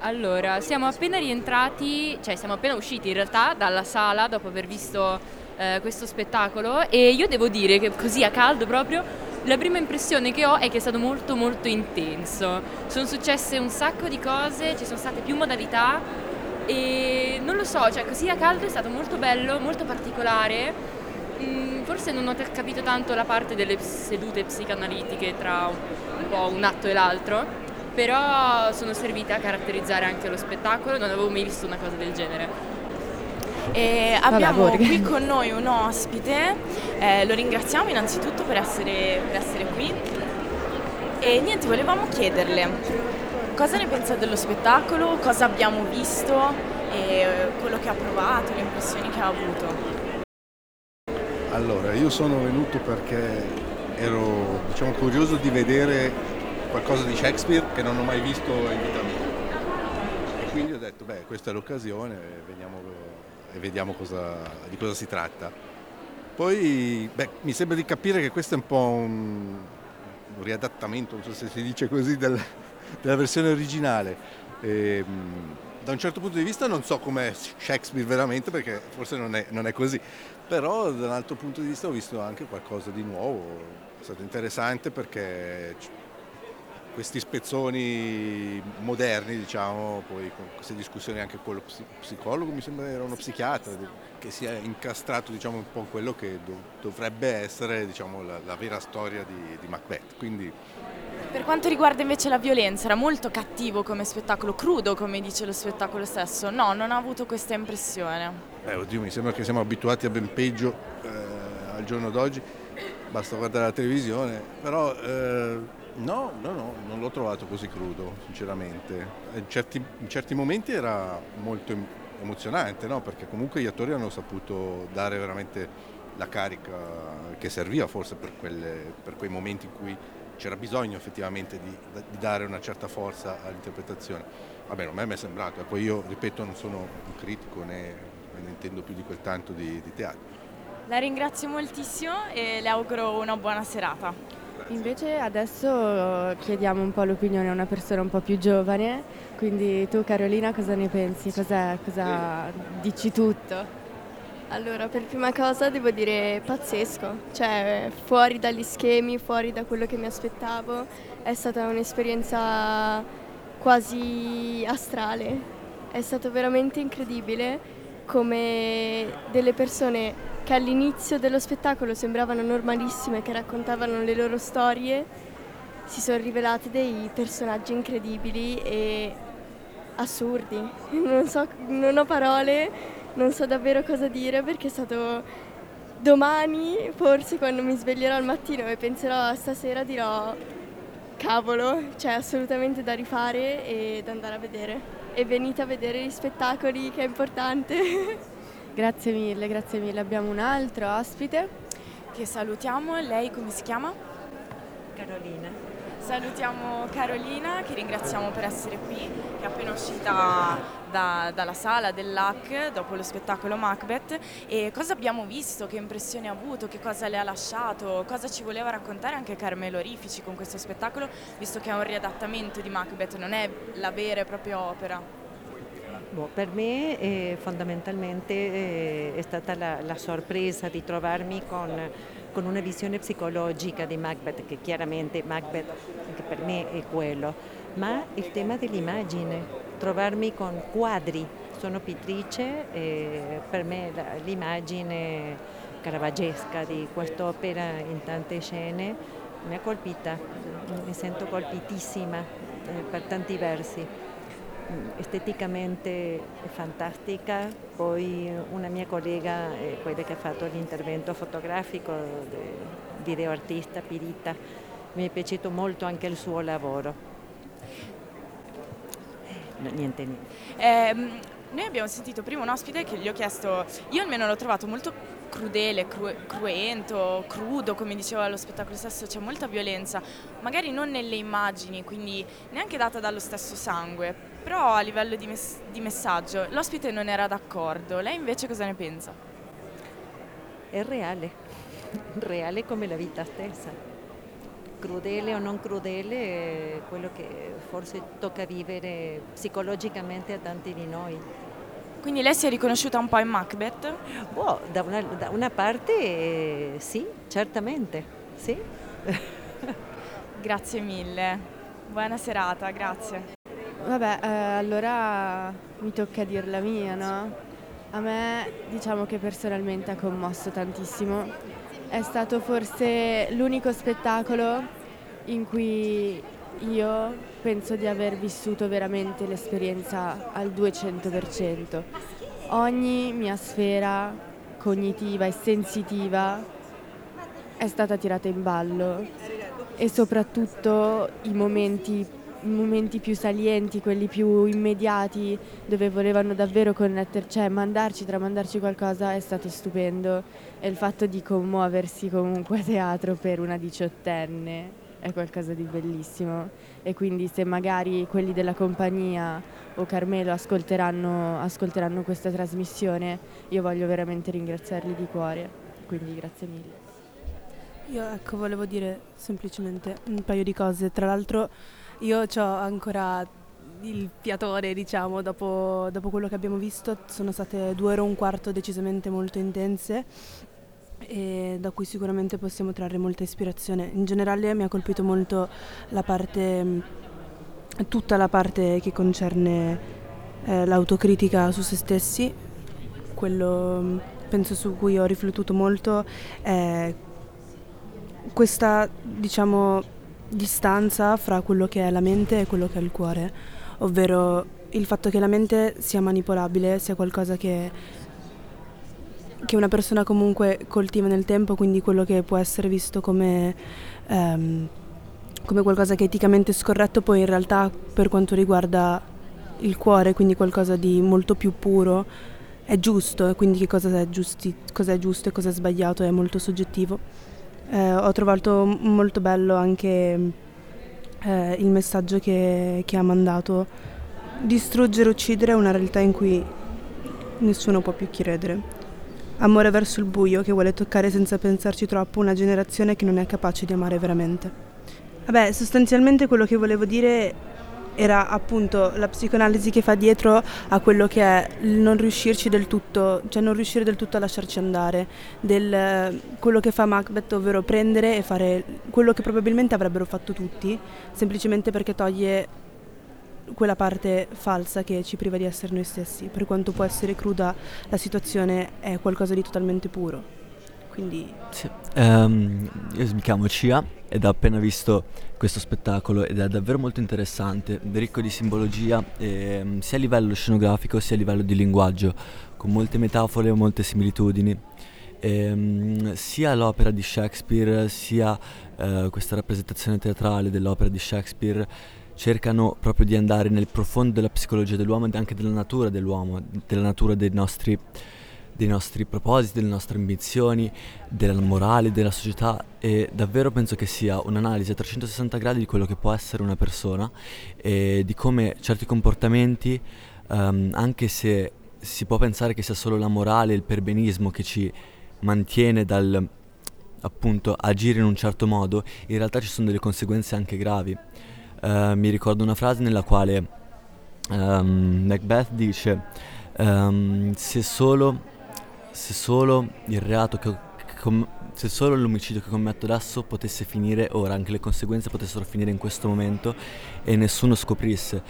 Allora, siamo appena rientrati, cioè siamo appena usciti in realtà dalla sala dopo aver visto eh, questo spettacolo e io devo dire che così a caldo proprio la prima impressione che ho è che è stato molto molto intenso. Sono successe un sacco di cose, ci sono state più modalità e non lo so, cioè così a caldo è stato molto bello, molto particolare. Mm, forse non ho capito tanto la parte delle sedute psicanalitiche tra un po' un atto e l'altro però sono servite a caratterizzare anche lo spettacolo, non avevo mai visto una cosa del genere. E abbiamo Vabbè, qui con noi un ospite, eh, lo ringraziamo innanzitutto per essere, per essere qui e niente, volevamo chiederle cosa ne pensa dello spettacolo, cosa abbiamo visto e quello che ha provato, le impressioni che ha avuto. Allora, io sono venuto perché ero diciamo, curioso di vedere qualcosa di Shakespeare che non ho mai visto in vita mia. E quindi ho detto, beh, questa è l'occasione e, veniamo, e vediamo cosa, di cosa si tratta. Poi, beh, mi sembra di capire che questo è un po' un, un riadattamento, non so se si dice così, del, della versione originale. E, ehm, da un certo punto di vista non so com'è Shakespeare veramente perché forse non è, non è, così, però da un altro punto di vista ho visto anche qualcosa di nuovo, è stato interessante perché questi spezzoni moderni, diciamo, poi con queste discussioni anche con lo psicologo, mi sembra era uno psichiatra, che si è incastrato diciamo, un po' in quello che dovrebbe essere diciamo, la, la, vera storia di, di Macbeth. Quindi... Per quanto riguarda invece la violenza, era molto cattivo come spettacolo, crudo come dice lo spettacolo stesso. No, non ho avuto questa impressione. Eh, oddio, mi sembra che siamo abituati a ben peggio eh, al giorno d'oggi, basta guardare la televisione, però... Eh, No, no, no, non l'ho trovato così crudo, sinceramente. In certi, in certi momenti era molto emozionante, no? perché comunque gli attori hanno saputo dare veramente la carica che serviva forse per, quelle, per quei momenti in cui c'era bisogno effettivamente di, di, dare una certa forza all'interpretazione. Vabbè, a me mi è sembrato, poi io ripeto non sono un critico né, ne intendo più di quel tanto di, di teatro. La ringrazio moltissimo e le auguro una buona serata. Invece adesso chiediamo un po' l'opinione a una persona un po' più giovane, quindi tu Carolina cosa ne pensi? Cos'è, cosa dici tutto? Allora, per prima cosa devo dire pazzesco, cioè fuori dagli schemi, fuori da quello che mi aspettavo, è stata un'esperienza quasi astrale, è stato veramente incredibile come delle persone che all'inizio dello spettacolo sembravano normalissime, che raccontavano le loro storie, si sono rivelate dei personaggi incredibili e assurdi. Non, so, non ho parole, non so davvero cosa dire perché è stato domani, forse quando mi sveglierò al mattino e penserò stasera dirò cavolo, c'è assolutamente da rifare e da andare a vedere. E venite a vedere gli spettacoli che è importante. Grazie mille, grazie mille. Abbiamo un altro ospite. Che salutiamo, lei come si chiama? Carolina. Salutiamo Carolina che ringraziamo per essere qui, che è appena uscita da, dalla sala dell'AC dopo lo spettacolo Macbeth e cosa abbiamo visto, che impressioni ha avuto, che cosa le ha lasciato, cosa ci voleva raccontare anche Carmelo Rifici con questo spettacolo, visto che è un riadattamento di Macbeth, non è la vera e propria opera. Boh, per me eh, fondamentalmente eh, è stata la, la, sorpresa di trovarmi con, con, una visione psicologica di Macbeth, che chiaramente Macbeth anche per me è quello, ma il tema dell'immagine, trovarmi con quadri, sono pittrice e per me la, l'immagine caravaggesca di quest'opera in tante scene mi ha colpita, mi sento colpitissima eh, per tanti versi esteticamente fantastica, poi una mia collega, eh, quella che ha fatto l'intervento fotografico, videoartista Pirita, mi è piaciuto molto anche il suo lavoro. No, niente, niente. Eh, noi abbiamo sentito prima un ospite che gli ho chiesto, io almeno l'ho trovato molto crudele, cru- cruento, crudo, come diceva lo spettacolo stesso, c'è molta violenza, magari non nelle immagini, quindi neanche data dallo stesso sangue, però a livello di, mes- di messaggio l'ospite non era d'accordo, lei invece cosa ne pensa? È reale, reale come la vita stessa. crudele o non crudele è quello che forse tocca vivere psicologicamente a tanti di noi. Quindi lei si è riconosciuta un po' in Macbeth? Boh, da, una, da una parte eh, sì, certamente, sì. grazie mille, buona serata, grazie. Vabbè, eh, allora mi tocca dir la mia, no? A me diciamo che personalmente ha commosso tantissimo. È stato forse l'unico spettacolo in cui io penso di aver vissuto veramente l'esperienza al 200%. Ogni mia sfera cognitiva e sensitiva è stata tirata in ballo e soprattutto i momenti momenti più salienti, quelli più immediati, dove volevano davvero connetterci, cioè mandarci, tramandarci qualcosa, è stato stupendo. E il fatto di commuoversi comunque a teatro per una diciottenne è qualcosa di bellissimo. E quindi se magari quelli della compagnia o Carmelo ascolteranno, ascolteranno questa trasmissione, io voglio veramente ringraziarli di cuore. Quindi grazie mille. Io ecco volevo dire semplicemente un paio di cose. Tra l'altro io ho ancora il fiatore, diciamo, dopo, dopo, quello che abbiamo visto. Sono state due ore e un quarto decisamente molto intense e da cui sicuramente possiamo trarre molta ispirazione. In generale mi ha colpito molto la parte, tutta la parte che concerne eh, l'autocritica su se stessi, quello penso su cui ho riflettuto molto è questa, diciamo, distanza fra quello che è la mente e quello che è il cuore, ovvero il fatto che la mente sia manipolabile, sia qualcosa che, che una persona comunque coltiva nel tempo, quindi quello che può essere visto come, um, come qualcosa che è eticamente scorretto, poi in realtà per quanto riguarda il cuore, quindi qualcosa di molto più puro, è giusto, e quindi che cosa è, giusti, cosa è giusto e cosa è sbagliato è molto soggettivo. Eh, ho trovato molto bello anche eh, il messaggio che, che ha mandato. Distruggere, uccidere è una realtà in cui nessuno può più credere. Amore verso il buio che vuole toccare senza pensarci troppo una generazione che non è capace di amare veramente. Vabbè, sostanzialmente quello che volevo dire era appunto la psicoanalisi che fa dietro a quello che è il non riuscirci del tutto, cioè non riuscire del tutto a lasciarci andare, del quello che fa Macbeth, ovvero prendere e fare quello che probabilmente avrebbero fatto tutti, semplicemente perché toglie quella parte falsa che ci priva di essere noi stessi. Per quanto può essere cruda, la situazione è qualcosa di totalmente puro. Quindi... Sì. Um, io mi chiamo Cia ed ho appena visto questo spettacolo ed è davvero molto interessante, ricco di simbologia eh, sia a livello scenografico sia a livello di linguaggio, con molte metafore e molte similitudini. Eh, sia l'opera di Shakespeare sia eh, questa rappresentazione teatrale dell'opera di Shakespeare cercano proprio di andare nel profondo della psicologia dell'uomo e anche della natura dell'uomo, della natura dei nostri dei nostri propositi, delle nostre ambizioni, della morale, della società e davvero penso che sia un'analisi a 360 gradi di quello che può essere una persona e di come certi comportamenti, um, anche se si può pensare che sia solo la morale, il perbenismo che ci mantiene dal appunto agire in un certo modo, in realtà ci sono delle conseguenze anche gravi. Uh, mi ricordo una frase nella quale um, Macbeth dice um, se solo se solo il reato che, com- se solo l'omicidio che commetto adesso potesse finire ora, anche le conseguenze potessero finire in questo momento e nessuno scoprisse.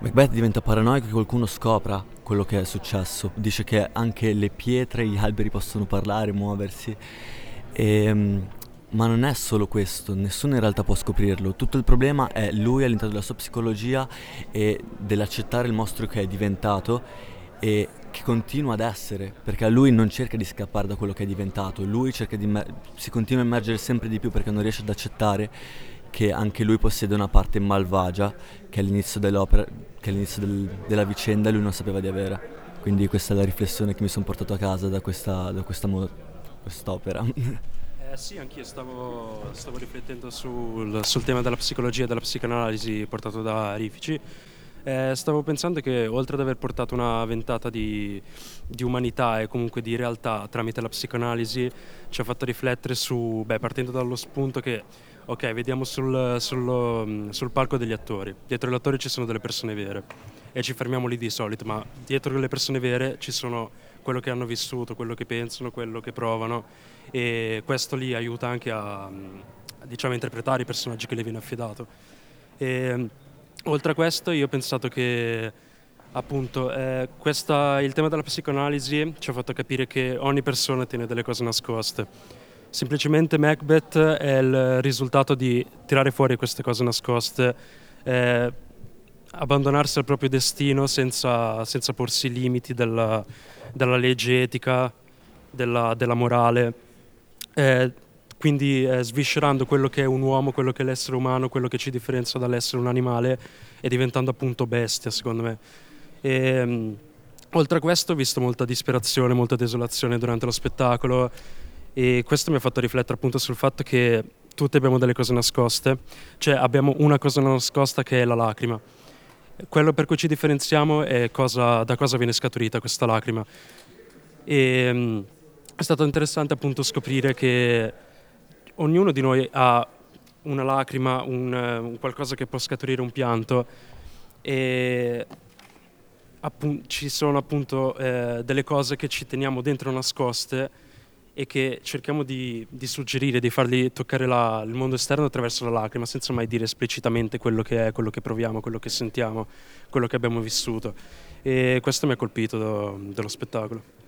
Macbeth diventa paranoico che qualcuno scopra quello che è successo. Dice che anche le pietre gli alberi possono parlare, muoversi. E, ehm, ma non è solo questo, nessuno in realtà può scoprirlo. Tutto il problema è lui all'interno della sua psicologia e dell'accettare il mostro che è diventato e che continua ad essere, perché lui non cerca di scappare da quello che è diventato, lui immer- si continua a immergere sempre di più perché non riesce ad accettare che anche lui possiede una parte malvagia che all'inizio dell'opera, che all'inizio del, della vicenda lui non sapeva di avere. Quindi questa è la riflessione che mi sono portato a casa da questa, da questa mo- quest'opera. Eh sì, anch'io stavo, stavo riflettendo sul, sul, tema della psicologia e della psicanalisi portato da Rifici Eh, stavo pensando che oltre ad aver portato una ventata di, di, umanità e comunque di realtà tramite la psicoanalisi, ci ha fatto riflettere su, beh, partendo dallo spunto che, ok, vediamo sul, sul, sul palco degli attori, dietro gli attori ci sono delle persone vere e ci fermiamo lì di solito, ma dietro le persone vere ci sono quello che hanno vissuto, quello che pensano, quello che provano e questo lì aiuta anche a, diciamo, interpretare i personaggi che le viene affidato. E, oltre a questo io ho pensato che appunto eh, questa, il tema della psicoanalisi ci ha fatto capire che ogni persona tiene delle cose nascoste. Semplicemente Macbeth è il risultato di tirare fuori queste cose nascoste, eh, abbandonarsi al proprio destino senza, senza porsi limiti della, della legge etica, della, della morale. Eh, quindi eh, sviscerando quello che è un uomo, quello che è l'essere umano, quello che ci differenzia dall'essere un animale e diventando appunto bestia, secondo me. E, um, oltre a questo ho visto molta disperazione, molta desolazione durante lo spettacolo e questo mi ha fatto riflettere appunto sul fatto che tutti abbiamo delle cose nascoste, cioè abbiamo una cosa nascosta che è la lacrima. Quello per cui ci differenziamo è cosa, da cosa viene scaturita questa lacrima. E, um, è stato interessante appunto scoprire che ognuno di noi ha una lacrima, un, un qualcosa che può scaturire un pianto e appun- ci sono appunto eh, delle cose che ci teniamo dentro nascoste e che cerchiamo di, di suggerire, di fargli toccare la, il mondo esterno attraverso la lacrima, senza mai dire esplicitamente quello che è, quello che proviamo, quello che sentiamo, quello che abbiamo vissuto. E questo mi ha colpito dello spettacolo.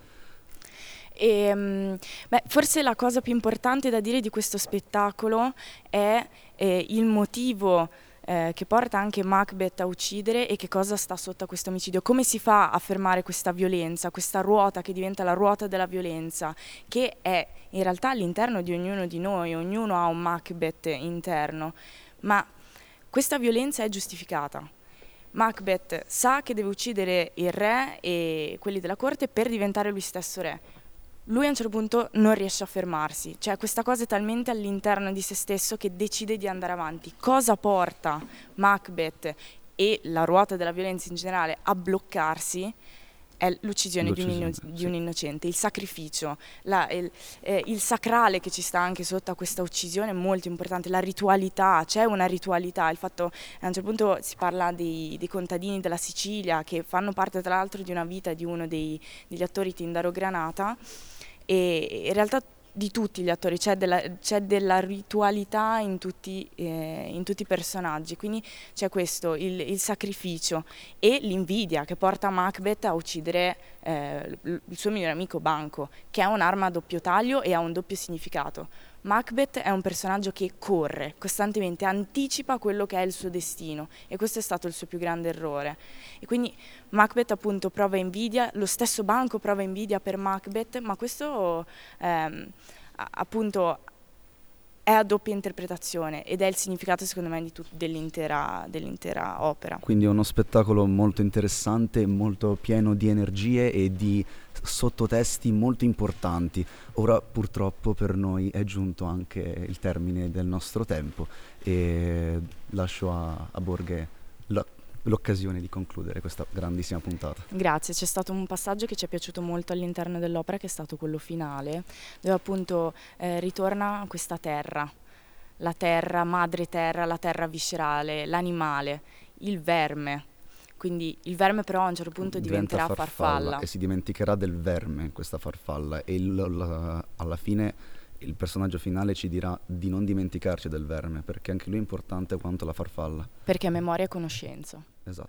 E, ehm, beh, forse la cosa più importante da dire di questo spettacolo è eh, il motivo eh, che porta anche Macbeth a uccidere e che cosa sta sotto a questo omicidio. Come si fa a fermare questa violenza, questa ruota che diventa la ruota della violenza, che è in realtà all'interno di ognuno di noi, ognuno ha un Macbeth interno, ma questa violenza è giustificata. Macbeth sa che deve uccidere il re e quelli della corte per diventare lui stesso re lui a un certo punto non riesce a fermarsi, cioè questa cosa è talmente all'interno di se stesso che decide di andare avanti. Cosa porta Macbeth e la ruota della violenza in generale a bloccarsi? È l'uccisione, di un, inno- sì. di, un innocente, il sacrificio, la, il, eh, il, sacrale che ci sta anche sotto a questa uccisione è molto importante, la ritualità, c'è una ritualità, il fatto a un certo punto si parla dei, dei contadini della Sicilia che fanno parte tra l'altro di una vita di uno dei, degli attori Tindaro Granata e in realtà di tutti gli attori, c'è della, c'è della ritualità in tutti, eh, in tutti, i personaggi, quindi c'è questo, il, il, sacrificio e l'invidia che porta Macbeth a uccidere eh, il suo migliore amico Banco, che è un'arma a doppio taglio e ha un doppio significato. Macbeth è un personaggio che corre costantemente, anticipa quello che è il suo destino e questo è stato il suo più grande errore. E quindi Macbeth appunto prova invidia, lo stesso Banco prova invidia per Macbeth, ma questo ehm, appunto è a doppia interpretazione ed è il significato secondo me tut- dell'intera, dell'intera, opera. Quindi è uno spettacolo molto interessante, molto pieno di energie e di sottotesti molto importanti. Ora purtroppo per noi è giunto anche il termine del nostro tempo e lascio a, a Borghe l'occasione di concludere questa grandissima puntata. Grazie, c'è stato un passaggio che ci è piaciuto molto all'interno dell'opera che è stato quello finale, dove appunto eh, ritorna questa terra, la terra, madre terra, la terra viscerale, l'animale, il verme. Quindi il verme però a un certo punto Diventa diventerà farfalla, farfalla. E si dimenticherà del verme questa farfalla e il, la, alla fine il personaggio finale ci dirà di non dimenticarci del verme, perché anche lui è importante quanto la farfalla. Perché memoria e conoscenza. Esatto.